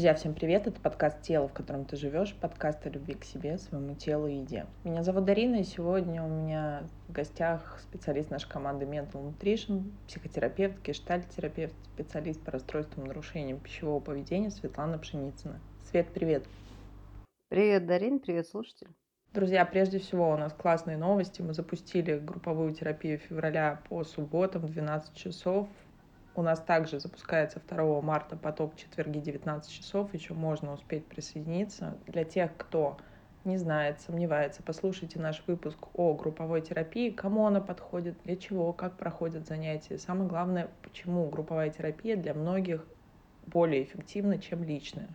Друзья, всем привет! Это подкаст «Тело, в котором ты живешь», подкаст о любви к себе, своему телу и еде. Меня зовут Дарина, и сегодня у меня в гостях специалист нашей команды Mental Nutrition, психотерапевт, гештальт-терапевт, специалист по расстройствам нарушениям пищевого поведения Светлана Пшеницына. Свет, привет! Привет, Дарин, привет, слушатель. Друзья, прежде всего у нас классные новости. Мы запустили групповую терапию февраля по субботам в 12 часов у нас также запускается 2 марта поток четверги 19 часов. Еще можно успеть присоединиться. Для тех, кто не знает, сомневается, послушайте наш выпуск о групповой терапии, кому она подходит, для чего, как проходят занятия. Самое главное, почему групповая терапия для многих более эффективна, чем личная.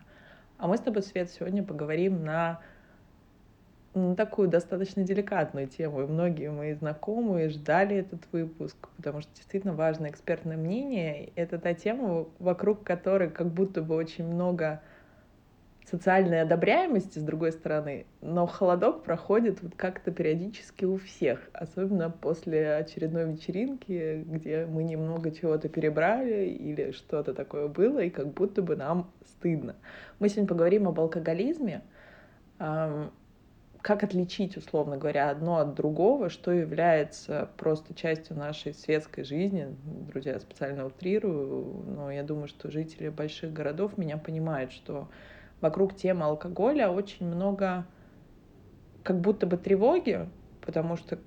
А мы с тобой, Свет, сегодня поговорим на на такую достаточно деликатную тему. И многие мои знакомые ждали этот выпуск, потому что действительно важно экспертное мнение. Это та тема, вокруг которой как будто бы очень много социальной одобряемости, с другой стороны, но холодок проходит вот как-то периодически у всех, особенно после очередной вечеринки, где мы немного чего-то перебрали или что-то такое было, и как будто бы нам стыдно. Мы сегодня поговорим об алкоголизме, как отличить, условно говоря, одно от другого, что является просто частью нашей светской жизни. Друзья, я специально утрирую, но я думаю, что жители больших городов меня понимают, что вокруг темы алкоголя очень много как будто бы тревоги, потому что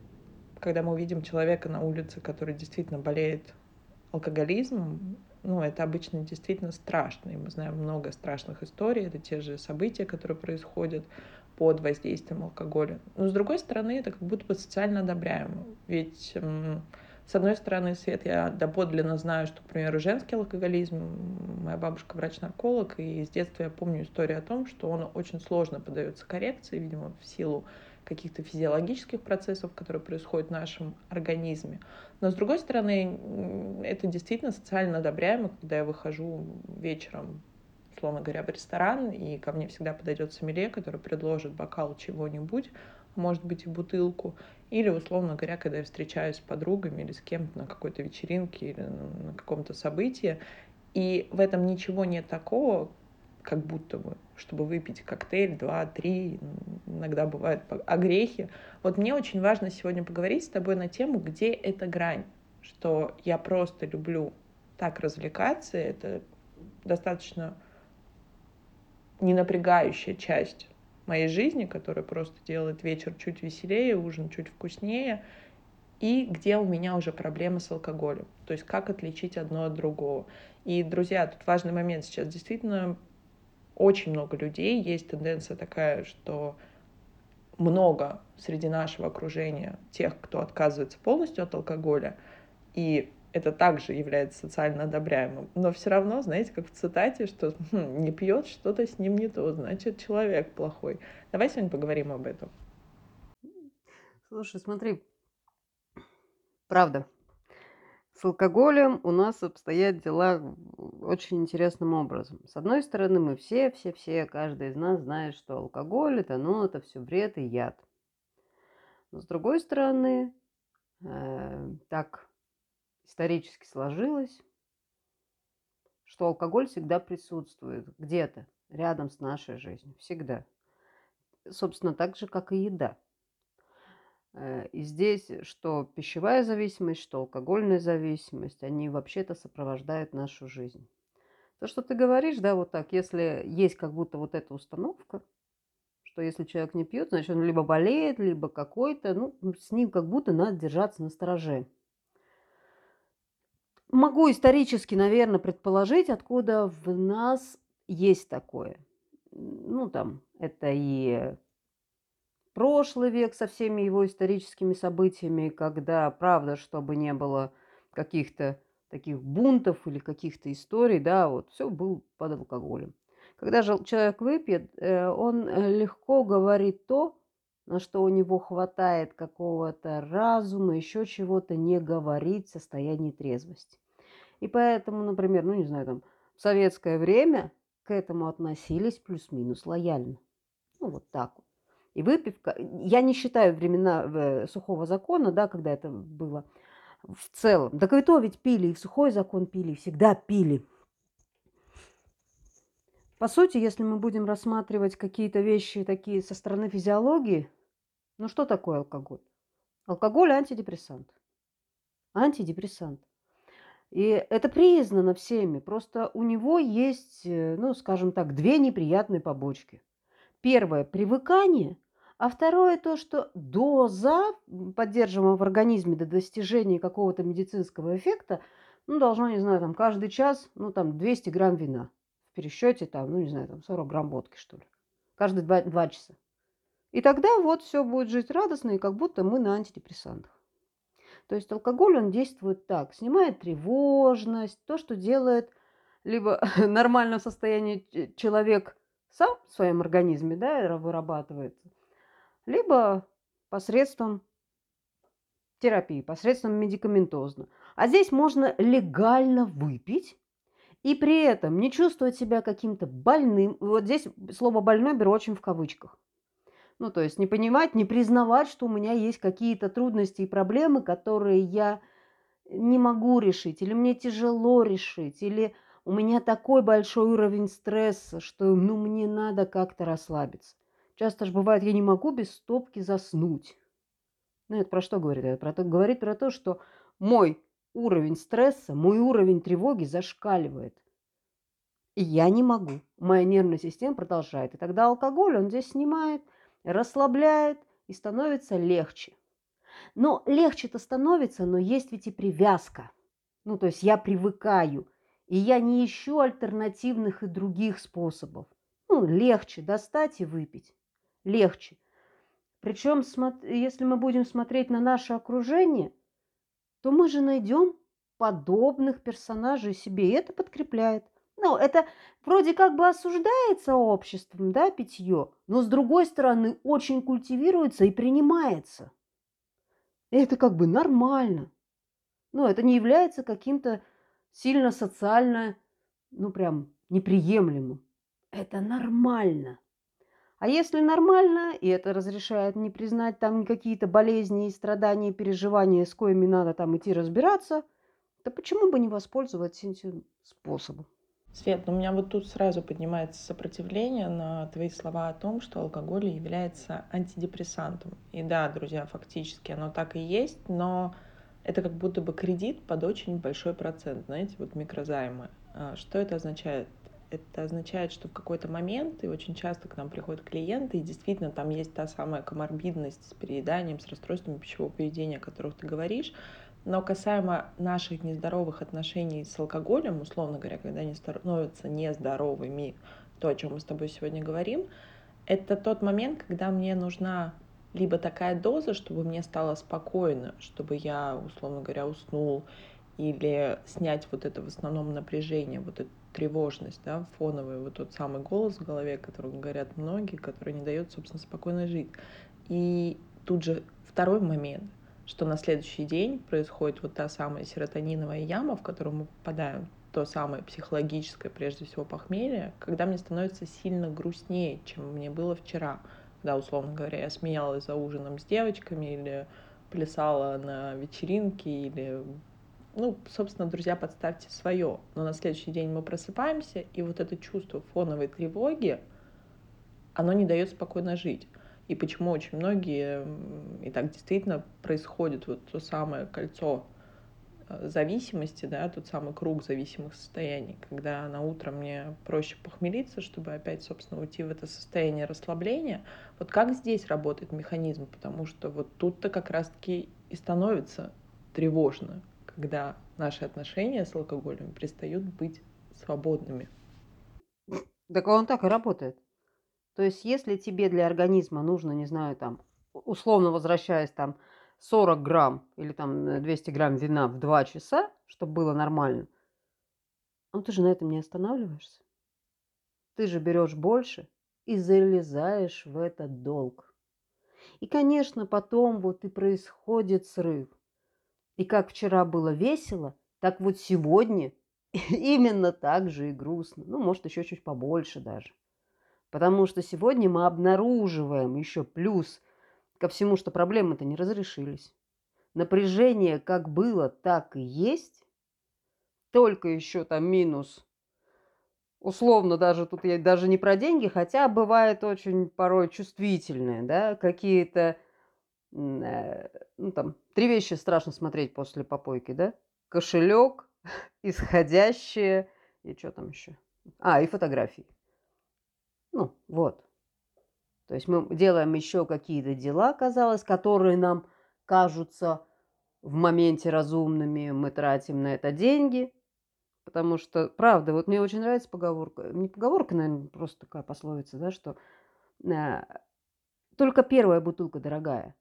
когда мы увидим человека на улице, который действительно болеет алкоголизмом, ну, это обычно действительно страшно, и мы знаем много страшных историй, это те же события, которые происходят под воздействием алкоголя. Но с другой стороны, это как будто бы социально одобряемо. Ведь с одной стороны, Свет, я доподлинно знаю, что, к примеру, женский алкоголизм, моя бабушка врач-нарколог, и с детства я помню историю о том, что он очень сложно поддается коррекции, видимо, в силу каких-то физиологических процессов, которые происходят в нашем организме. Но, с другой стороны, это действительно социально одобряемо, когда я выхожу вечером условно говоря, в ресторан, и ко мне всегда подойдет сомелье, который предложит бокал чего-нибудь, может быть, и бутылку. Или, условно говоря, когда я встречаюсь с подругами или с кем-то на какой-то вечеринке или на каком-то событии, и в этом ничего нет такого, как будто бы, чтобы выпить коктейль, два, три, иногда бывают огрехи. Вот мне очень важно сегодня поговорить с тобой на тему, где эта грань, что я просто люблю так развлекаться, это достаточно не напрягающая часть моей жизни, которая просто делает вечер чуть веселее, ужин чуть вкуснее, и где у меня уже проблемы с алкоголем. То есть как отличить одно от другого. И, друзья, тут важный момент сейчас. Действительно, очень много людей, есть тенденция такая, что много среди нашего окружения тех, кто отказывается полностью от алкоголя, и это также является социально одобряемым. Но все равно, знаете, как в цитате, что хм, не пьет, что-то с ним не то, значит, человек плохой. Давай сегодня поговорим об этом. Слушай, смотри, правда, с алкоголем у нас обстоят дела очень интересным образом. С одной стороны, мы все, все, все, каждый из нас знает, что алкоголь это, ну, это все бред и яд. Но с другой стороны, э, так исторически сложилось, что алкоголь всегда присутствует где-то рядом с нашей жизнью, всегда. Собственно, так же, как и еда. Э, и здесь, что пищевая зависимость, что алкогольная зависимость, они вообще-то сопровождают нашу жизнь. То, что ты говоришь, да, вот так, если есть как будто вот эта установка, что если человек не пьет, значит, он либо болеет, либо какой-то, ну, с ним как будто надо держаться на стороже. Могу исторически, наверное, предположить, откуда в нас есть такое. Ну, там, это и прошлый век со всеми его историческими событиями, когда, правда, чтобы не было каких-то таких бунтов или каких-то историй, да, вот все был под алкоголем. Когда же человек выпьет, э, он легко говорит то, на что у него хватает какого-то разума, еще чего-то не говорить в состоянии трезвости. И поэтому, например, ну не знаю, там в советское время к этому относились плюс-минус лояльно. Ну вот так вот. И выпивка, я не считаю времена сухого закона, да, когда это было в целом. Так и то ведь пили, и в сухой закон пили, и всегда пили. По сути, если мы будем рассматривать какие-то вещи такие со стороны физиологии, ну что такое алкоголь? Алкоголь– антидепрессант. Антидепрессант. И это признано всеми. Просто у него есть, э, ну, скажем так, две неприятные побочки. Первое– привыкание, а второе то, что доза, поддерживаемая в организме до достижения какого-то медицинского эффекта, ну, должно, не знаю, там каждый час, ну, там 200 грамм вина. В пересчете там, ну, не знаю, там 40 грамм водки, что ли. Каждые два, два часа. И тогда вот все будет жить радостно, и как будто мы на антидепрессантах. То есть алкоголь, он действует так, снимает тревожность, то, что делает либо нормальном состоянии человек сам в своем организме, да, вырабатывается, либо посредством терапии, посредством медикаментозно. А здесь можно легально выпить и при этом не чувствовать себя каким-то больным. Вот здесь слово «больной» беру очень в кавычках. Ну, то есть не понимать, не признавать, что у меня есть какие-то трудности и проблемы, которые я не могу решить, или мне тяжело решить, или у меня такой большой уровень стресса, что ну, мне надо как-то расслабиться. Часто же бывает, я не могу без стопки заснуть. Ну, это про что говорит? Это про то, говорит про то, что мой уровень стресса, мой уровень тревоги зашкаливает. И я не могу. Моя нервная система продолжает. И тогда алкоголь, он здесь снимает – расслабляет и становится легче. Но легче-то становится, но есть ведь и привязка. Ну, то есть я привыкаю, и я не ищу альтернативных и других способов. Ну, легче достать и выпить. Легче. Причем, если мы будем смотреть на наше окружение, то мы же найдем подобных персонажей себе, и это подкрепляет. Ну, это вроде как бы осуждается обществом, да, питье, но с другой стороны очень культивируется и принимается. И это как бы нормально. Ну, это не является каким-то сильно социально, ну, прям неприемлемым. Это нормально. А если нормально, и это разрешает не признать там какие-то болезни и страдания, и переживания, с коими надо там идти разбираться, то почему бы не воспользоваться этим способом? Свет, ну у меня вот тут сразу поднимается сопротивление на твои слова о том, что алкоголь является антидепрессантом. И да, друзья, фактически оно так и есть, но это как будто бы кредит под очень большой процент, знаете, вот микрозаймы. А что это означает? Это означает, что в какой-то момент, и очень часто к нам приходят клиенты, и действительно там есть та самая коморбидность с перееданием, с расстройствами пищевого поведения, о которых ты говоришь, но касаемо наших нездоровых отношений с алкоголем, условно говоря, когда они становятся нездоровыми, то, о чем мы с тобой сегодня говорим, это тот момент, когда мне нужна либо такая доза, чтобы мне стало спокойно, чтобы я, условно говоря, уснул, или снять вот это в основном напряжение, вот эту тревожность, да, фоновый, вот тот самый голос в голове, о говорят многие, который не дает, собственно, спокойно жить. И тут же второй момент — что на следующий день происходит вот та самая серотониновая яма, в которую мы попадаем, то самое психологическое, прежде всего, похмелье, когда мне становится сильно грустнее, чем мне было вчера, когда, условно говоря, я смеялась за ужином с девочками или плясала на вечеринке или ну, собственно, друзья, подставьте свое. Но на следующий день мы просыпаемся, и вот это чувство фоновой тревоги, оно не дает спокойно жить и почему очень многие, и так действительно происходит вот то самое кольцо э, зависимости, да, тот самый круг зависимых состояний, когда на утро мне проще похмелиться, чтобы опять, собственно, уйти в это состояние расслабления. Вот как здесь работает механизм? Потому что вот тут-то как раз-таки и становится тревожно, когда наши отношения с алкоголем перестают быть свободными. Так он так и работает. То есть, если тебе для организма нужно, не знаю, там, условно возвращаясь, там, 40 грамм или там 200 грамм вина в 2 часа, чтобы было нормально, ну ты же на этом не останавливаешься. Ты же берешь больше и залезаешь в этот долг. И, конечно, потом вот и происходит срыв. И как вчера было весело, так вот сегодня именно так же и грустно. Ну, может, еще чуть побольше даже. Потому что сегодня мы обнаруживаем еще плюс ко всему, что проблемы-то не разрешились. Напряжение как было, так и есть. Только еще там минус условно даже тут я даже не про деньги, хотя бывает очень порой чувствительные, да, какие-то, э, ну там, три вещи страшно смотреть после попойки, да? Кошелек, исходящие и что там еще? А, и фотографии. Ну, вот. То есть мы делаем еще какие-то дела, казалось, которые нам кажутся в моменте разумными, мы тратим на это деньги, потому что, правда, вот мне очень нравится поговорка, не поговорка, наверное, просто такая пословица, да, что э, только первая бутылка дорогая,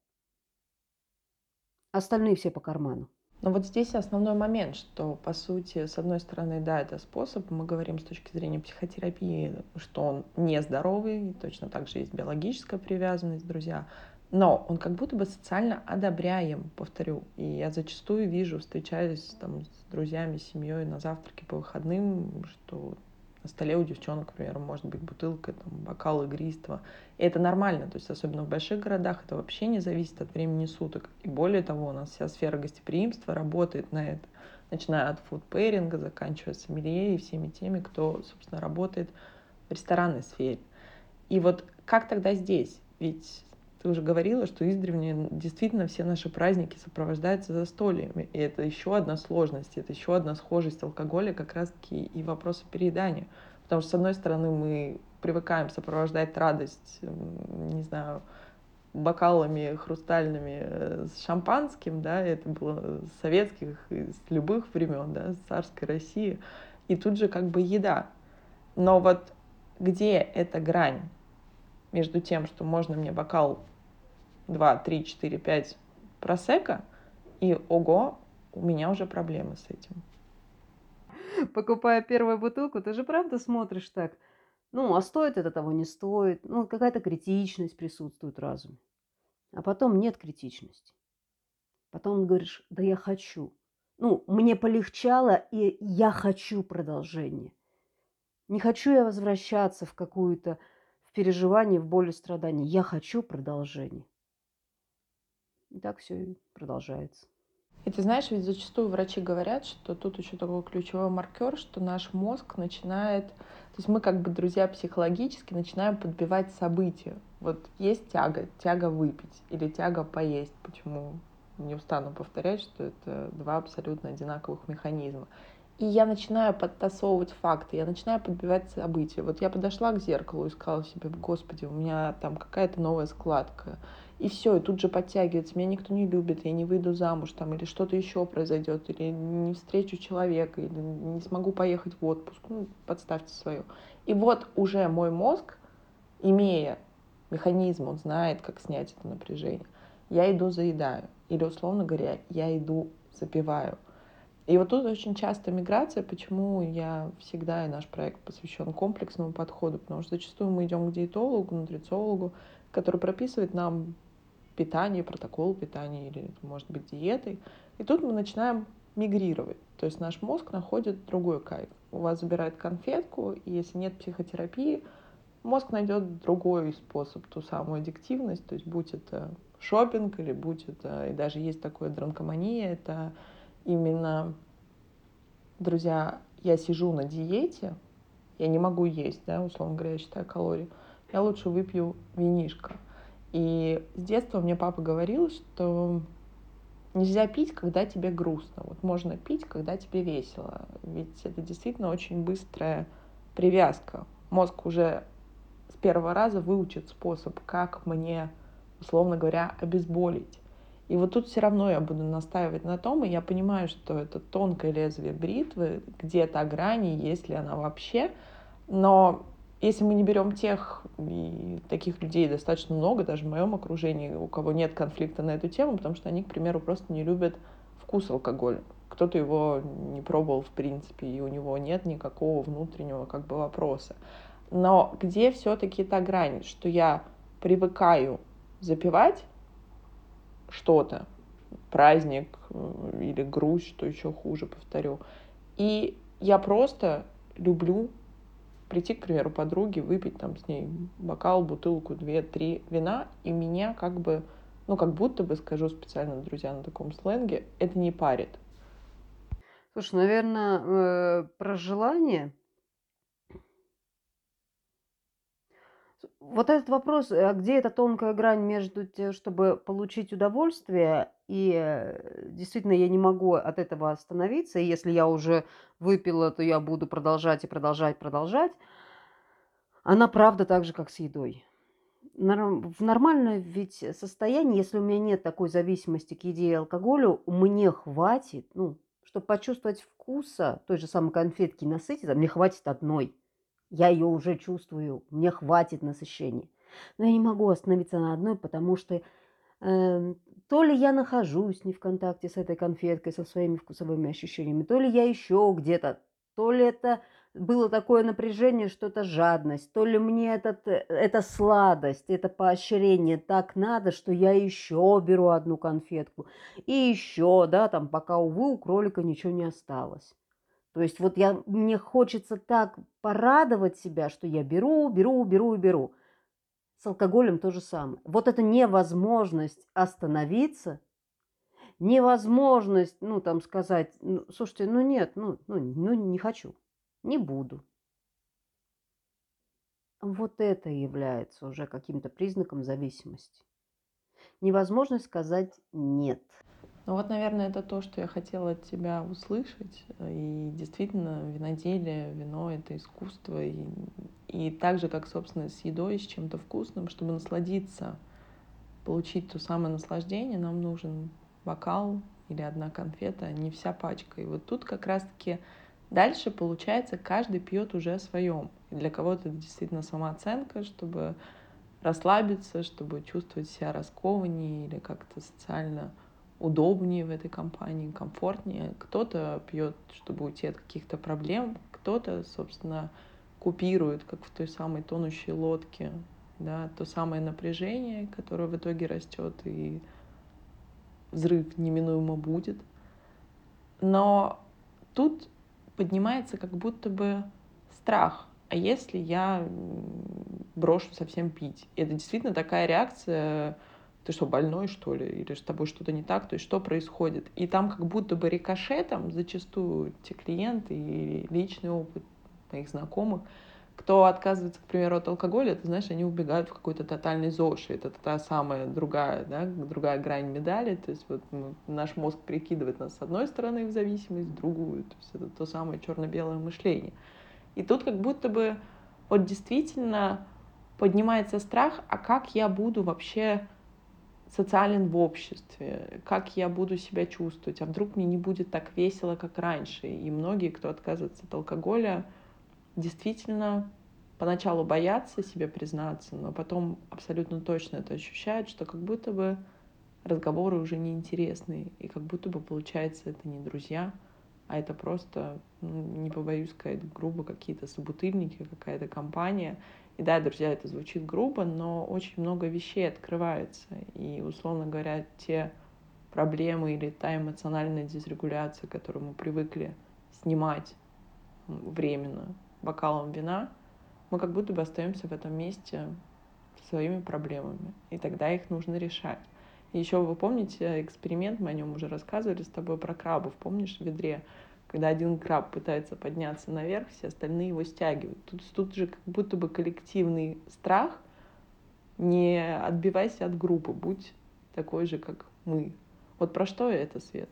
остальные все по карману. Но вот здесь основной момент, что, по сути, с одной стороны, да, это способ, мы говорим с точки зрения психотерапии, что он нездоровый, точно так же есть биологическая привязанность, друзья, но он как будто бы социально одобряем, повторю. И я зачастую вижу, встречаюсь там с друзьями, с семьей на завтраке по выходным, что на столе у девчонок, например, может быть бутылка, там, бокал игристого. И это нормально, то есть особенно в больших городах это вообще не зависит от времени суток. И более того, у нас вся сфера гостеприимства работает на это, начиная от фудпейринга, заканчивая сомелье и всеми теми, кто, собственно, работает в ресторанной сфере. И вот как тогда здесь? Ведь уже говорила, что издревле действительно все наши праздники сопровождаются застольями. И это еще одна сложность, это еще одна схожесть алкоголя как раз-таки и вопроса переедания. Потому что, с одной стороны, мы привыкаем сопровождать радость, не знаю, бокалами хрустальными э, с шампанским, да, это было с советских, с любых времен, да, с царской России. И тут же как бы еда. Но вот где эта грань? между тем, что можно мне бокал 2, 3, 4, 5 просека, и ого, у меня уже проблемы с этим. Покупая первую бутылку, ты же правда смотришь так, ну, а стоит это того, не стоит, ну, какая-то критичность присутствует в разуме. А потом нет критичности. Потом говоришь, да я хочу. Ну, мне полегчало, и я хочу продолжение. Не хочу я возвращаться в какую-то в переживании, в боли, страдании. Я хочу продолжения. И так все и продолжается. И ты знаешь, ведь зачастую врачи говорят, что тут еще такой ключевой маркер, что наш мозг начинает, то есть мы как бы друзья психологически начинаем подбивать события. Вот есть тяга, тяга выпить или тяга поесть. Почему не устану повторять, что это два абсолютно одинаковых механизма. И я начинаю подтасовывать факты, я начинаю подбивать события. Вот я подошла к зеркалу и сказала себе, господи, у меня там какая-то новая складка. И все, и тут же подтягивается, меня никто не любит, я не выйду замуж, там, или что-то еще произойдет, или не встречу человека, или не смогу поехать в отпуск. Ну, подставьте свое. И вот уже мой мозг, имея механизм, он знает, как снять это напряжение. Я иду заедаю. Или, условно говоря, я иду запиваю. И вот тут очень часто миграция, почему я всегда и наш проект посвящен комплексному подходу, потому что зачастую мы идем к диетологу, нутрициологу, который прописывает нам питание, протокол питания или, может быть, диетой. И тут мы начинаем мигрировать. То есть наш мозг находит другой кайф. У вас забирает конфетку, и если нет психотерапии, мозг найдет другой способ, ту самую аддиктивность, то есть будь это шопинг или будь это, и даже есть такое дранкомания, это именно, друзья, я сижу на диете, я не могу есть, да, условно говоря, я считаю калории, я лучше выпью винишко. И с детства мне папа говорил, что нельзя пить, когда тебе грустно. Вот можно пить, когда тебе весело. Ведь это действительно очень быстрая привязка. Мозг уже с первого раза выучит способ, как мне, условно говоря, обезболить. И вот тут все равно я буду настаивать на том, и я понимаю, что это тонкое лезвие бритвы, где-то грани, есть ли она вообще. Но если мы не берем тех, и таких людей достаточно много, даже в моем окружении, у кого нет конфликта на эту тему, потому что они, к примеру, просто не любят вкус алкоголя. Кто-то его не пробовал в принципе, и у него нет никакого внутреннего как бы вопроса. Но где все-таки та грань, что я привыкаю запивать, что-то, праздник или грусть, что еще хуже, повторю. И я просто люблю прийти, к примеру, подруге, выпить там с ней бокал, бутылку, две, три вина, и меня как бы, ну, как будто бы, скажу специально, друзья, на таком сленге, это не парит. Слушай, наверное, э, про желание Вот этот вопрос, а где эта тонкая грань между тем, чтобы получить удовольствие, и э, действительно я не могу от этого остановиться, и если я уже выпила, то я буду продолжать и продолжать, продолжать. Она правда так же, как с едой. В нормальном ведь состоянии, если у меня нет такой зависимости к еде и алкоголю, мне хватит, ну, чтобы почувствовать вкуса той же самой конфетки и насытиться, мне хватит одной. Я ее уже чувствую, мне хватит насыщения. Но я не могу остановиться на одной, потому что э, то ли я нахожусь не в контакте с этой конфеткой, со своими вкусовыми ощущениями, то ли я еще где-то, то ли это было такое напряжение, что это жадность, то ли мне этот, э, эта сладость, это поощрение так надо, что я еще беру одну конфетку. И еще, да, там, пока, увы, у кролика ничего не осталось. То есть вот я, мне хочется так порадовать себя, что я беру, беру, беру и беру. С алкоголем то же самое. Вот это невозможность остановиться, невозможность, ну, там сказать, ну, слушайте, ну нет, ну, ну, ну не хочу, не буду. Вот это является уже каким-то признаком зависимости. Невозможность сказать нет. Ну вот, наверное, это то, что я хотела от тебя услышать. И действительно, виноделие, вино — это искусство. И, и так же, как, собственно, с едой, с чем-то вкусным, чтобы насладиться, получить то самое наслаждение, нам нужен бокал или одна конфета, а не вся пачка. И вот тут как раз-таки дальше, получается, каждый пьет уже о своем. И для кого-то это действительно самооценка, чтобы расслабиться, чтобы чувствовать себя раскованнее или как-то социально удобнее в этой компании, комфортнее. Кто-то пьет, чтобы уйти от каких-то проблем, кто-то, собственно, купирует, как в той самой тонущей лодке, да, то самое напряжение, которое в итоге растет, и взрыв неминуемо будет. Но тут поднимается как будто бы страх. А если я брошу совсем пить? И это действительно такая реакция ты что, больной, что ли, или с тобой что-то не так, то есть что происходит. И там как будто бы рикошетом зачастую те клиенты и личный опыт моих знакомых, кто отказывается, к примеру, от алкоголя, ты знаешь, они убегают в какой-то тотальный ЗОЖ. Это та самая другая, да, другая грань медали. То есть вот ну, наш мозг прикидывает нас с одной стороны в зависимость, в другую. То есть это то самое черно-белое мышление. И тут как будто бы вот действительно поднимается страх, а как я буду вообще социален в обществе, как я буду себя чувствовать, а вдруг мне не будет так весело, как раньше. И многие, кто отказывается от алкоголя, действительно поначалу боятся себе признаться, но потом абсолютно точно это ощущают, что как будто бы разговоры уже неинтересные, и как будто бы получается это не друзья, а это просто, ну, не побоюсь сказать грубо, какие-то собутыльники, какая-то компания, и да, друзья, это звучит грубо, но очень много вещей открывается. И, условно говоря, те проблемы или та эмоциональная дисрегуляция, которую мы привыкли снимать временно бокалом вина, мы как будто бы остаемся в этом месте со своими проблемами. И тогда их нужно решать. Еще вы помните эксперимент, мы о нем уже рассказывали с тобой про крабов, помнишь, в ведре когда один краб пытается подняться наверх, все остальные его стягивают. Тут, тут же как будто бы коллективный страх. Не отбивайся от группы, будь такой же, как мы. Вот про что это, Свет?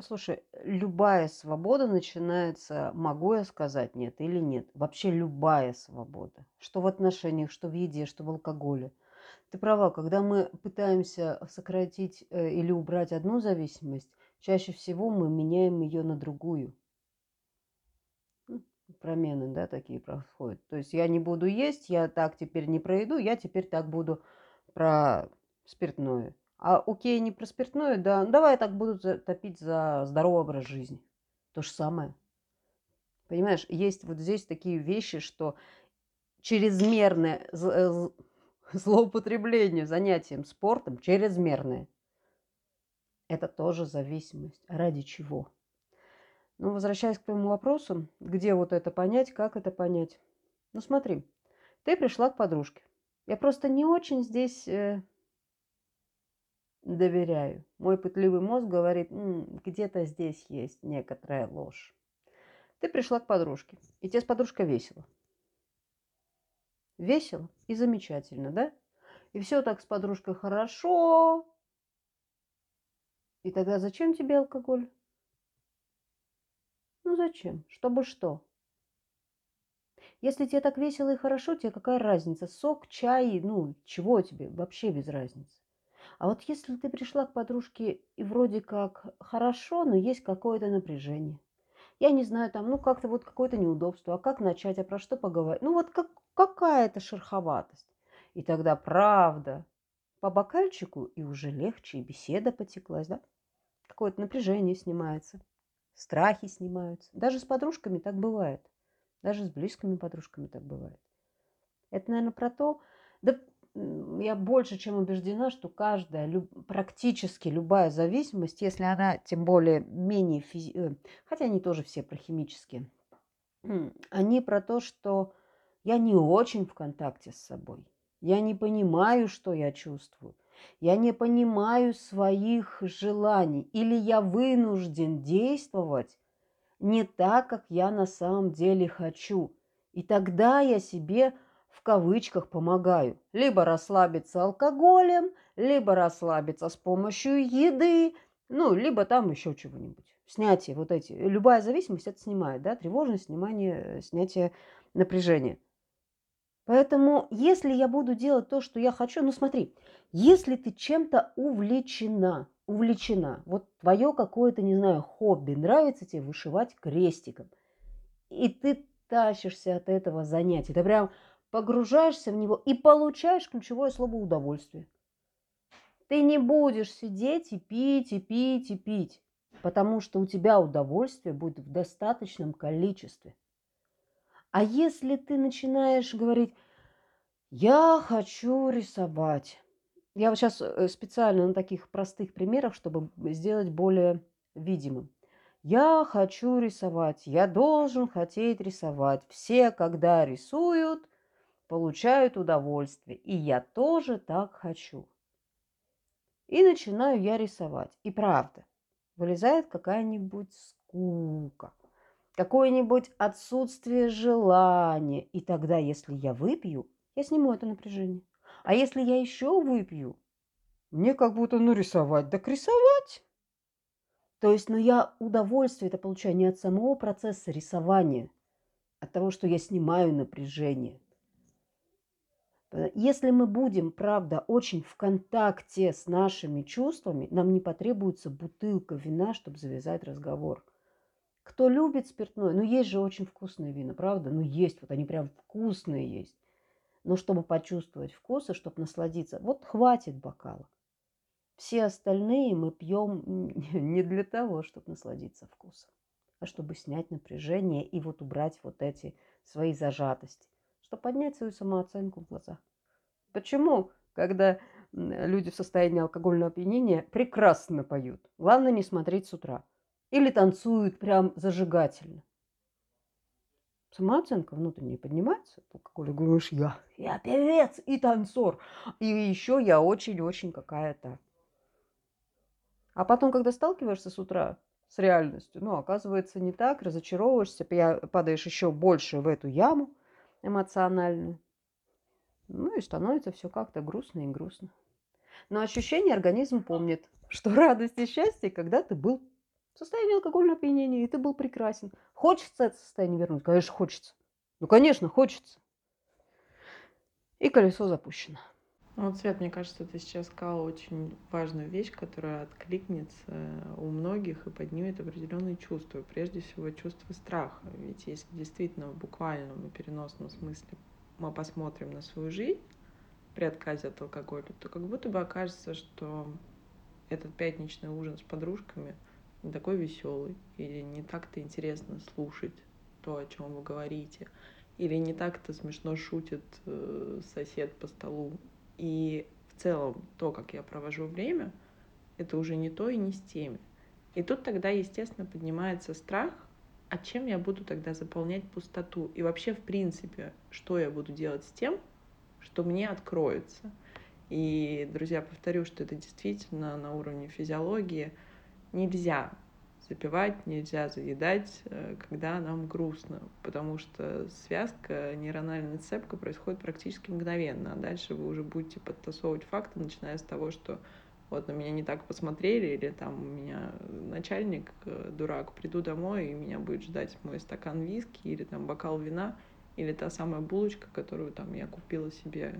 Слушай, любая свобода начинается, могу я сказать нет или нет. Вообще любая свобода. Что в отношениях, что в еде, что в алкоголе. Ты права, когда мы пытаемся сократить э, или убрать одну зависимость, чаще всего мы меняем ее на другую. Ну, промены, да, такие происходят. То есть я не буду есть, я так теперь не про еду, я теперь так буду про спиртное. А окей, не про спиртное, да, ну, давай я так буду топить за здоровый образ жизни. То же самое. Понимаешь, есть вот здесь такие вещи, что чрезмерное э, злоупотребление занятием спортом, чрезмерное, это тоже зависимость. Ради чего? Ну, возвращаясь к твоему вопросу, где вот это понять, как это понять? Ну, смотри, ты пришла к подружке. Я просто не очень здесь э, доверяю. Мой пытливый мозг говорит, где-то здесь есть некоторая ложь. Ты пришла к подружке, и тебе с подружкой весело. весело и замечательно, да? И все так с подружкой хорошо. И тогда зачем тебе алкоголь? Ну зачем? Чтобы что? Если тебе так весело и хорошо, тебе какая разница? Сок, чай, ну, чего тебе? Вообще без разницы. А вот если ты пришла к подружке и вроде как хорошо, но есть какое-то напряжение. Я не знаю, там, ну, как-то вот какое-то неудобство. А как начать, а про что поговорить? Ну, вот как, какая-то шероховатость. И тогда правда, по бокальчику, и уже легче, и беседа потеклась, да? Какое-то напряжение снимается, страхи снимаются. Даже с подружками так бывает. Даже с близкими подружками так бывает. Это, наверное, про то, да я больше чем убеждена, что каждая, люб, практически любая зависимость, если она тем более менее, физи... Э, хотя они тоже все про химические, они про то, что я не очень в контакте с собой. Я не понимаю, что я чувствую. Я не понимаю своих желаний. Или я вынужден действовать не так, как я на самом деле хочу. И тогда я себе в кавычках помогаю. Либо расслабиться алкоголем, либо расслабиться с помощью еды, ну, либо там еще чего-нибудь. Снятие вот эти. Любая зависимость это снимает, да, тревожность, внимание, снятие напряжения. Поэтому, если я буду делать то, что я хочу, ну смотри, если ты чем-то увлечена, увлечена, вот твое какое-то, не знаю, хобби, нравится тебе вышивать крестиком, и ты тащишься от этого занятия, ты прям погружаешься в него и получаешь ключевое слово удовольствие. Ты не будешь сидеть и пить, и пить, и пить, потому что у тебя удовольствие будет в достаточном количестве. А если ты начинаешь говорить, я хочу рисовать. Я вот сейчас э, специально на таких простых примерах, чтобы сделать более видимым. Я хочу рисовать, я должен хотеть рисовать. Все, когда рисуют, получают удовольствие. И я тоже так хочу. И начинаю я рисовать. И правда, вылезает какая-нибудь скука, какое-нибудь отсутствие желания. И тогда, если я выпью, я сниму это напряжение. А если я еще выпью, мне как будто, ну, рисовать, так рисовать. То есть, ну, я удовольствие это получаю не от самого процесса рисования, а от того, что я снимаю напряжение. Э, если мы будем, правда, очень в контакте с нашими чувствами, нам не потребуется бутылка вина, чтобы завязать разговор. Кто любит спиртное, ну есть же очень вкусные вина, правда? Ну есть, вот они прям вкусные есть. Но чтобы почувствовать вкус и чтобы насладиться, вот хватит бокала. Все остальные мы пьем не для того, чтобы насладиться вкусом, а чтобы снять напряжение и вот убрать вот эти свои зажатости чтобы поднять свою самооценку в глазах. Почему, когда люди в состоянии алкогольного опьянения прекрасно поют? Главное не смотреть с утра. Или танцуют прям зажигательно. Самооценка внутренняя поднимается. Алкоголь говоришь, я, я певец и танцор. И еще я очень-очень какая-то. А потом, когда сталкиваешься с утра с реальностью, ну, оказывается, не так, разочаровываешься, падаешь еще больше в эту яму – эмоциональную. Ну и становится все как-то грустно и грустно. Но ощущение организм помнит, что радость и счастье, когда ты был в состоянии алкогольного опьянения, и ты был прекрасен. Хочется это состояние вернуть? Конечно, хочется. Ну, конечно, хочется. И колесо запущено. Ну, вот, Свет, мне кажется, ты сейчас сказала очень важную вещь, которая откликнется у многих и поднимет определенные чувства. Прежде всего, чувство страха. Ведь если действительно в буквальном и переносном смысле мы посмотрим на свою жизнь при отказе от алкоголя, то как будто бы окажется, что этот пятничный ужин с подружками не такой веселый, или не так-то интересно слушать то, о чем вы говорите, или не так-то смешно шутит э, сосед по столу и в целом то, как я провожу время, это уже не то и не с теми. И тут тогда, естественно, поднимается страх, а чем я буду тогда заполнять пустоту? И вообще, в принципе, что я буду делать с тем, что мне откроется? И, друзья, повторю, что это действительно на уровне физиологии нельзя запивать, нельзя заедать, э, когда нам грустно, потому что связка, нейрональная цепка происходит практически мгновенно, а дальше вы уже будете подтасовывать факты, начиная с того, что вот на меня не так посмотрели, или там у меня начальник э, дурак, приду домой, и меня будет ждать мой стакан виски, или там бокал вина, или та самая булочка, которую там я купила себе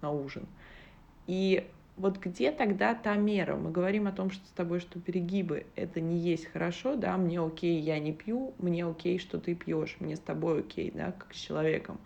на ужин. И вот где тогда та мера? Мы говорим о том, что с тобой, что перегибы это не есть хорошо, да, мне окей, я не пью, мне окей, что ты пьешь, мне с тобой окей, да, как с человеком.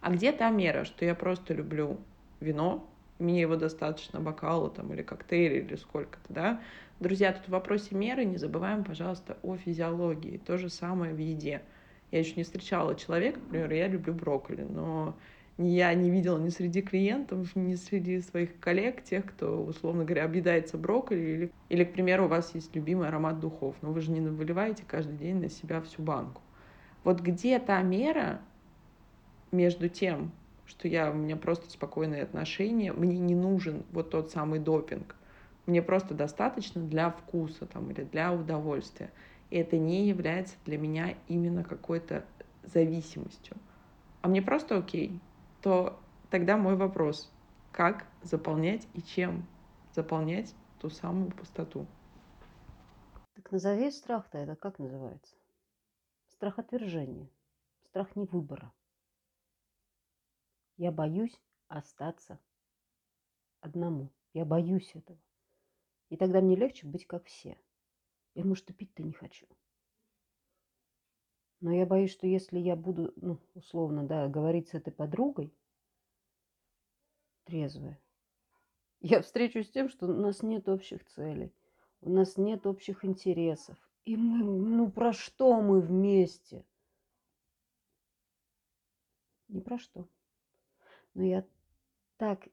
А где та мера, что я просто люблю вино, мне его достаточно бокала там или коктейля или сколько-то, да. Друзья, тут в вопросе меры не забываем, пожалуйста, о физиологии. То же самое в еде. Я еще не встречала человека, например, я люблю брокколи, но я не видела ни среди клиентов, ни среди своих коллег, тех, кто, условно говоря, объедается брокколи. Или, или, к примеру, у вас есть любимый аромат духов, но вы же не выливаете каждый день на себя всю банку. Вот где та мера между тем, что я, у меня просто спокойные отношения, мне не нужен вот тот самый допинг. Мне просто достаточно для вкуса там, или для удовольствия. И это не является для меня именно какой-то зависимостью. А мне просто окей, то тогда мой вопрос, как заполнять и чем заполнять ту самую пустоту? Так назови страх-то, это как называется? Страх отвержения, страх невыбора. Я боюсь остаться одному. Я боюсь этого. И тогда мне легче быть как все. Я, может, и пить-то не хочу. Но я боюсь, что если я буду, ну, условно, да, говорить с этой подругой, трезвая, я встречусь с тем, что у нас нет общих целей, у нас нет общих интересов. И мы, ну, про что мы вместе? Ни про что. Но я так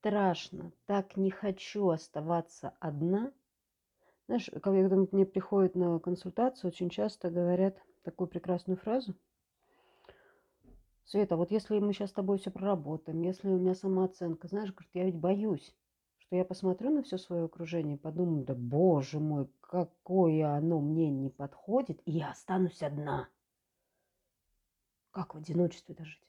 страшно, так не хочу оставаться одна. Знаешь, когда мне приходят на консультацию, очень часто говорят такую прекрасную фразу. Света, вот если мы сейчас с тобой все проработаем, если у меня самооценка, знаешь, говорит, я ведь боюсь, что я посмотрю на все свое окружение и подумаю, да боже мой, какое оно мне не подходит, и я останусь одна. Как в одиночестве дожить?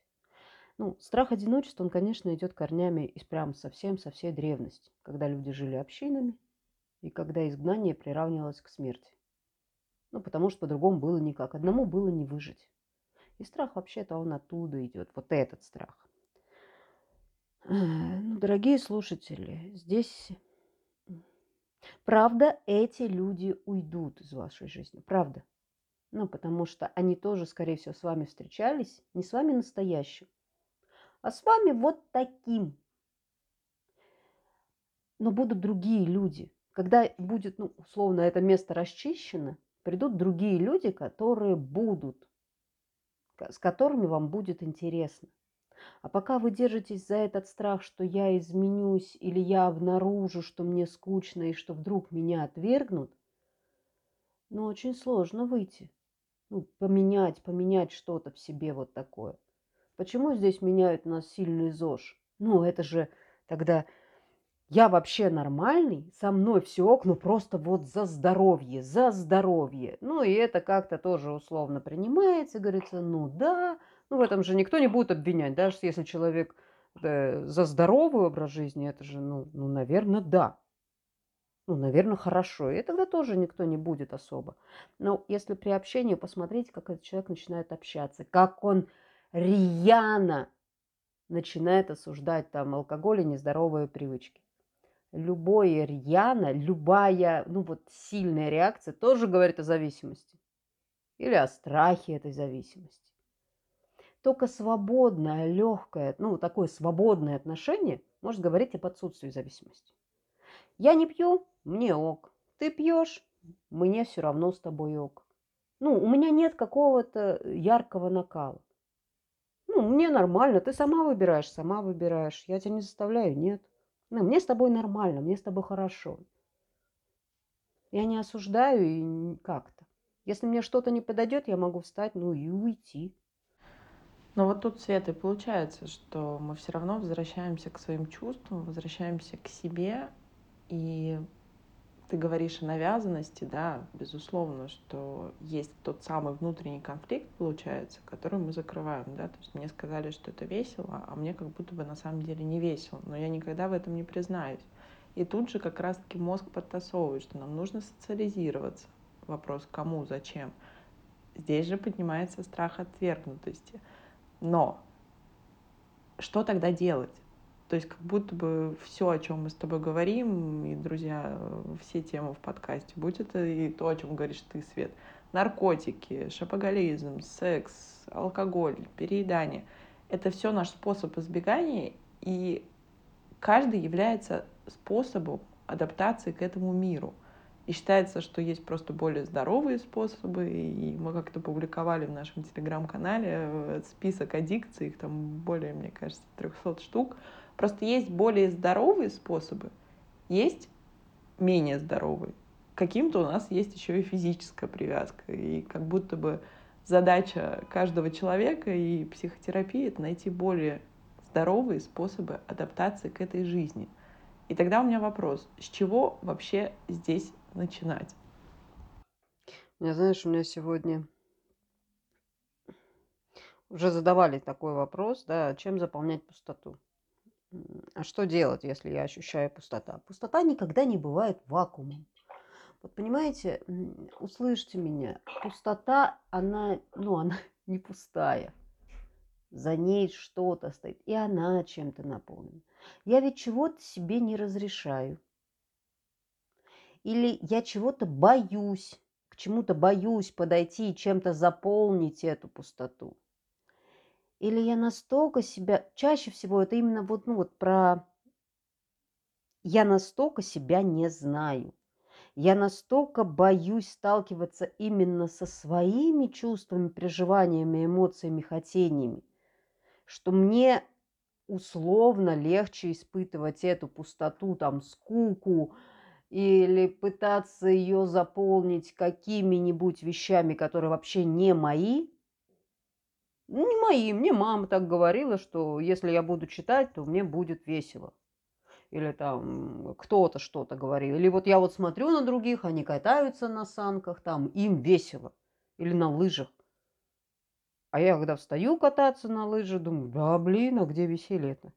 Ну, страх одиночества, он, конечно, идет корнями из прям совсем со всей древности, когда люди жили общинами и когда изгнание приравнивалось к смерти. Ну, потому что по-другому было никак. Одному было не выжить. И страх вообще-то он оттуда идет, вот этот страх. Ну, дорогие слушатели, здесь правда эти люди уйдут из вашей жизни, правда. Ну, потому что они тоже, скорее всего, с вами встречались, не с вами настоящим, а с вами вот таким. Но будут другие люди. Когда будет, ну, условно, это место расчищено, придут другие люди, которые будут, с которыми вам будет интересно. А пока вы держитесь за этот страх, что я изменюсь или я обнаружу, что мне скучно и что вдруг меня отвергнут, ну, очень сложно выйти. Ну, поменять, поменять что-то в себе вот такое. Почему здесь меняют нас сильный ЗОЖ? Ну, это же тогда я вообще нормальный, со мной все ну просто вот за здоровье, за здоровье. Ну и это как-то тоже условно принимается, говорится, ну да, ну в этом же никто не будет обвинять, даже если человек да, за здоровый образ жизни, это же, ну, ну, наверное, да. Ну, наверное, хорошо. И тогда тоже никто не будет особо. Но если при общении посмотреть, как этот человек начинает общаться, как он рьяно начинает осуждать там алкоголь и нездоровые привычки. Любое рьяно, любая, ну вот сильная реакция тоже говорит о зависимости. Или о страхе этой зависимости. Только свободное, легкое, ну такое свободное отношение может говорить об отсутствии зависимости. Я не пью, мне ок. Ты пьешь, мне все равно с тобой ок. Ну, у меня нет какого-то яркого накала. Ну, мне нормально, ты сама выбираешь, сама выбираешь. Я тебя не заставляю, нет. Ну, мне с тобой нормально, мне с тобой хорошо. Я не осуждаю и как-то. Если мне что-то не подойдет, я могу встать, ну и уйти. Но вот тут, Света, и получается, что мы все равно возвращаемся к своим чувствам, возвращаемся к себе, и ты говоришь о навязанности, да, безусловно, что есть тот самый внутренний конфликт, получается, который мы закрываем, да, то есть мне сказали, что это весело, а мне как будто бы на самом деле не весело, но я никогда в этом не признаюсь. И тут же как раз-таки мозг подтасовывает, что нам нужно социализироваться. Вопрос кому, зачем. Здесь же поднимается страх отвергнутости. Но что тогда делать? То есть как будто бы все, о чем мы с тобой говорим, и, друзья, все темы в подкасте, будь это и то, о чем говоришь ты, Свет, наркотики, шапоголизм, секс, алкоголь, переедание, это все наш способ избегания, и каждый является способом адаптации к этому миру. И считается, что есть просто более здоровые способы, и мы как-то публиковали в нашем телеграм-канале э, список аддикций, их там более, мне кажется, 300 штук, Просто есть более здоровые способы, есть менее здоровые. Каким-то у нас есть еще и физическая привязка. И как будто бы задача каждого человека и психотерапии — это найти более здоровые способы адаптации к этой жизни. И тогда у меня вопрос, с чего вообще здесь начинать? Я, знаешь, у меня сегодня уже задавали такой вопрос, да, чем заполнять пустоту. А что делать, если я ощущаю пустота? Пустота никогда не бывает вакуумом. Вот понимаете, услышьте меня, пустота, она, ну, она не пустая. За ней что-то стоит, и она чем-то наполнена. Я ведь чего-то себе не разрешаю. Или я чего-то боюсь, к чему-то боюсь подойти и чем-то заполнить эту пустоту. Или я настолько себя... Чаще всего это именно вот, ну вот про... Я настолько себя не знаю. Я настолько боюсь сталкиваться именно со своими чувствами, переживаниями, эмоциями, хотениями, что мне условно легче испытывать эту пустоту, там, скуку, или пытаться ее заполнить какими-нибудь вещами, которые вообще не мои, не мои, мне мама так говорила, что если я буду читать, то мне будет весело. Или там кто-то что-то говорил. Или вот я вот смотрю на других, они катаются на санках, там им весело. Или на лыжах. А я когда встаю кататься на лыжи, думаю, да блин, а где веселье-то?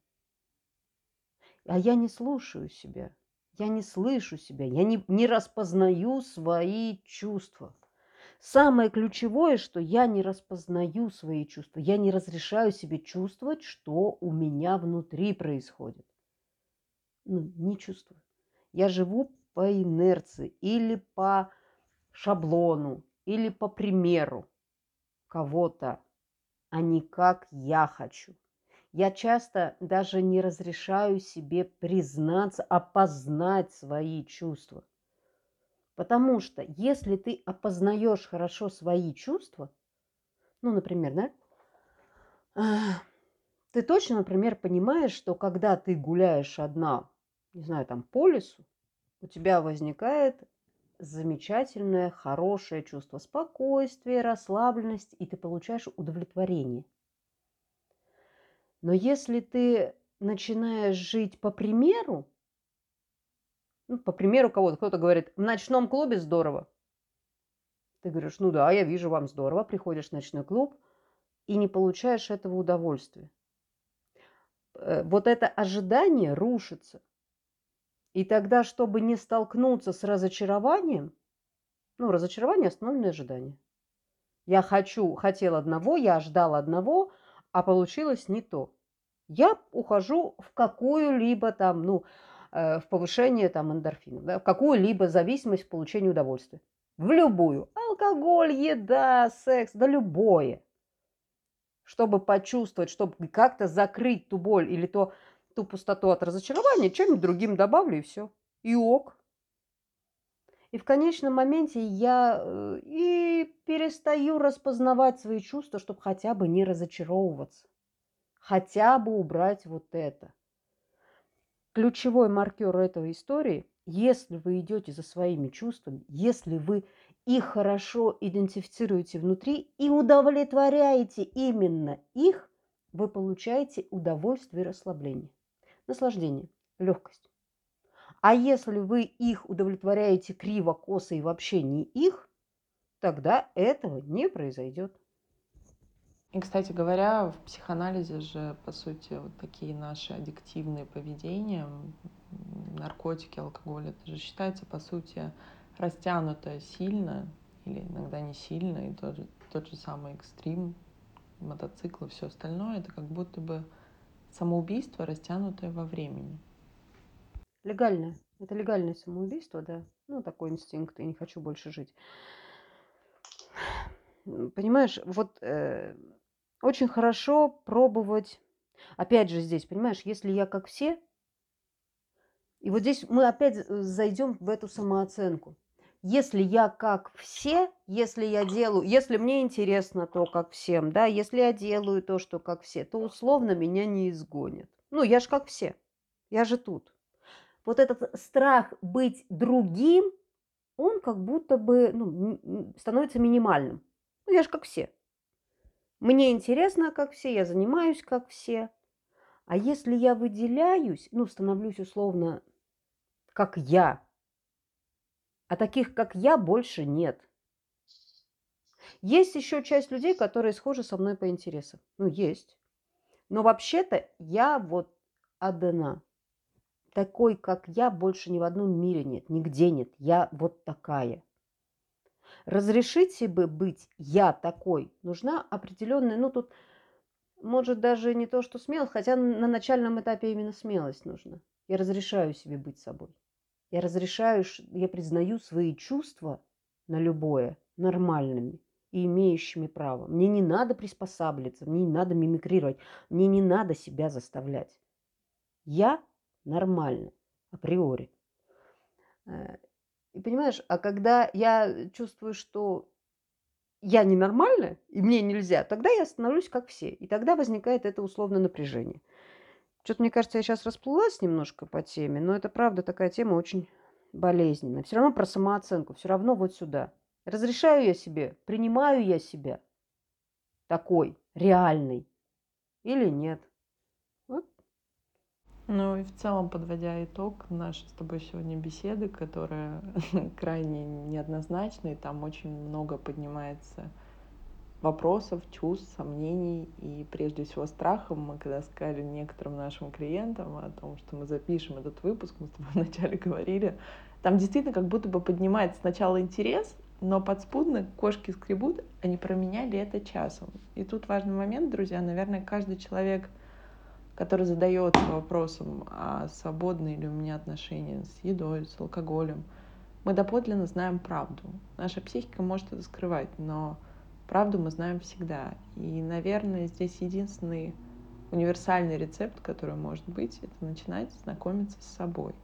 А я не слушаю себя. Я не слышу себя. Я не, не распознаю свои чувства. Самое ключевое, что я не распознаю свои чувства, я не разрешаю себе чувствовать, что у меня внутри происходит. Ну, не чувствую. Я живу по инерции или по шаблону, или по примеру кого-то, а не как я хочу. Я часто даже не разрешаю себе признаться, опознать свои чувства. Потому что если ты опознаешь хорошо свои чувства, ну, например, да, а, ты точно, например, понимаешь, что когда ты гуляешь одна, не знаю, там по лесу, у тебя возникает замечательное, хорошее чувство спокойствия, расслабленности, и ты получаешь удовлетворение. Но если ты начинаешь жить по примеру, ну, по примеру кого-то, кто-то говорит, в ночном клубе здорово. Ты говоришь, ну да, я вижу, вам здорово, приходишь в ночной клуб и не получаешь этого удовольствия. Э, вот это ожидание рушится. И тогда, чтобы не столкнуться с разочарованием, ну, разочарование – основное ожидание. Я хочу, хотел одного, я ждал одного, а получилось не то. Я ухожу в какую-либо там, ну, в повышение там, эндорфинов, да, в какую-либо зависимость в получении удовольствия. В любую. Алкоголь, еда, секс, да любое. Чтобы почувствовать, чтобы как-то закрыть ту боль или то, ту пустоту от разочарования, чем-нибудь другим добавлю и все. И ок. И в конечном моменте я э, и перестаю распознавать свои чувства, чтобы хотя бы не разочаровываться. Хотя бы убрать вот это ключевой маркер этой истории, если вы идете за своими чувствами, если вы их хорошо идентифицируете внутри и удовлетворяете именно их, вы получаете удовольствие и расслабление, наслаждение, легкость. А если вы их удовлетворяете криво, косо и вообще не их, тогда этого не произойдет. И, кстати говоря, в психоанализе же, по сути, вот такие наши аддиктивные поведения, наркотики, алкоголь, это же считается, по сути, растянутое сильно или иногда не сильно, и тот же, тот же самый экстрим, мотоциклы, все остальное, это как будто бы самоубийство, растянутое во времени. Легальное. Это легальное самоубийство, да. Ну, такой инстинкт, я не хочу больше жить. Понимаешь, вот э, очень хорошо пробовать. Опять же здесь, понимаешь, если я как все, и вот здесь мы опять э, зайдем в эту самооценку. Если я как все, если я делаю, если мне интересно то, как всем, да, если я делаю то, что как все, то условно меня не изгонят. Ну, я же как все, я же тут. Вот этот страх быть другим, он как будто бы ну, становится минимальным. Ну, я же как все. Мне интересно, как все, я занимаюсь, как все. А если я выделяюсь, ну, становлюсь условно, как я, а таких, как я, больше нет. Есть еще часть людей, которые схожи со мной по интересам. Ну, есть. Но вообще-то я вот одна. Такой, как я, больше ни в одном мире нет, нигде нет. Я вот такая. Разрешить себе быть «я такой» нужна определенная, ну тут, может, даже не то, что смелость, хотя на начальном этапе именно смелость нужна. Я разрешаю себе быть собой. Я разрешаю, я признаю свои чувства на любое нормальными и имеющими право. Мне не надо приспосабливаться, мне не надо мимикрировать, мне не надо себя заставлять. Я нормально, априори. И понимаешь, а когда я чувствую, что я ненормальная, и мне нельзя, тогда я становлюсь как все. И тогда возникает это условное напряжение. Что-то, мне кажется, я сейчас расплылась немножко по теме, но это правда такая тема очень болезненная. Все равно про самооценку, все равно вот сюда. Разрешаю я себе, принимаю я себя такой, реальный или нет. Ну и в целом, подводя итог нашей с тобой сегодня беседы, которая крайне неоднозначная, там очень много поднимается вопросов, чувств, сомнений и прежде всего страхом. Мы когда сказали некоторым нашим клиентам о том, что мы запишем этот выпуск, мы с тобой вначале говорили, там действительно как будто бы поднимается сначала интерес, но подспудно кошки скребут, они променяли это часом. И тут важный момент, друзья, наверное, каждый человек — который задается вопросом, а свободны ли у меня отношения с едой, с алкоголем, мы доподлинно знаем правду. Наша психика может это скрывать, но правду мы знаем всегда. И, наверное, здесь единственный универсальный рецепт, который может быть, это начинать знакомиться с собой.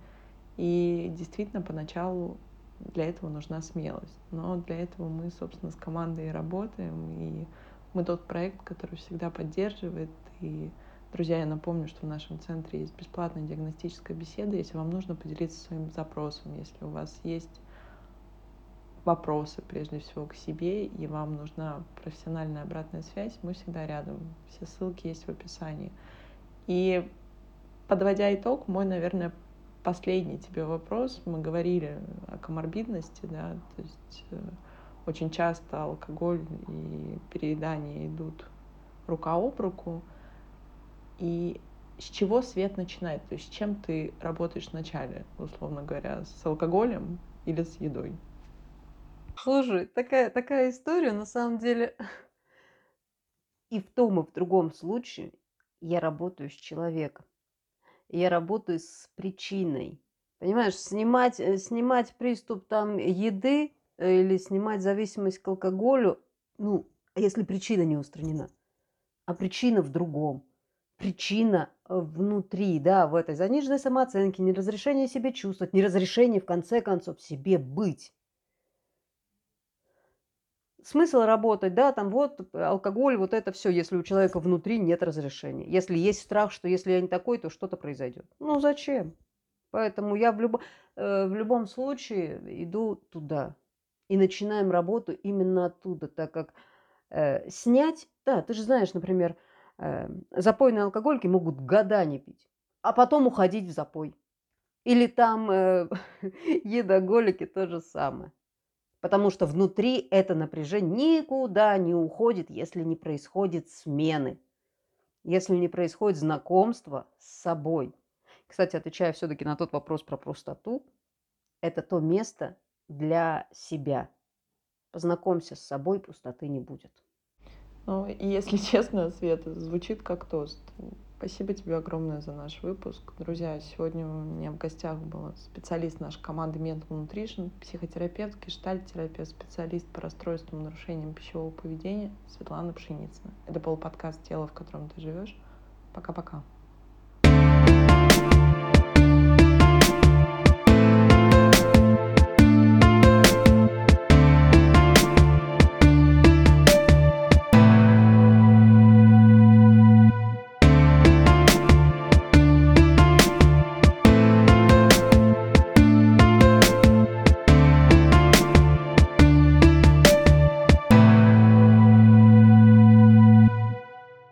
И действительно, поначалу для этого нужна смелость. Но для этого мы, собственно, с командой работаем, и мы тот проект, который всегда поддерживает и Друзья, я напомню, что в нашем центре есть бесплатная диагностическая беседа, если вам нужно поделиться своим запросом, если у вас есть вопросы, прежде всего, к себе, и вам нужна профессиональная обратная связь, мы всегда рядом. Все ссылки есть в описании. И подводя итог, мой, наверное, последний тебе вопрос. Мы говорили о коморбидности, да, то есть э, очень часто алкоголь и переедание идут рука об руку. И с чего свет начинает? То есть чем ты работаешь вначале, условно говоря, с алкоголем или с едой? Слушай, такая, такая история, на самом деле, и в том, и в другом случае я работаю с человеком. Я работаю с причиной. Понимаешь, снимать, э, снимать приступ там еды э, или снимать зависимость к алкоголю, ну, а если причина не устранена, а причина в другом причина э, внутри, да, в этой заниженной самооценке, неразрешение себе чувствовать, неразрешение, в конце концов, себе быть. Смысл работать, да, там вот алкоголь, вот это все, если у человека внутри нет разрешения. Если есть страх, что если я не такой, то что-то произойдет. Ну зачем? Поэтому я в, любо, э, в любом случае иду туда. И начинаем работу именно оттуда, так как э, снять, да, ты же знаешь, например, Эм, запойные алкоголики могут годами пить, а потом уходить в запой. Или там э, едоголики то же самое. Потому что внутри это напряжение никуда не уходит, если не происходит смены, если не происходит знакомство с собой. Кстати, отвечая все-таки на тот вопрос про простоту, это то место для себя. Познакомься с собой, пустоты не будет. Ну, и если честно, Света, звучит как тост. Спасибо тебе огромное за наш выпуск. Друзья, сегодня у меня в гостях был специалист нашей команды Mental Nutrition, психотерапевт, гештальт-терапевт, специалист по расстройствам нарушениям пищевого поведения Светлана Пшеницына. Это был подкаст «Тело, в котором ты живешь». Пока-пока.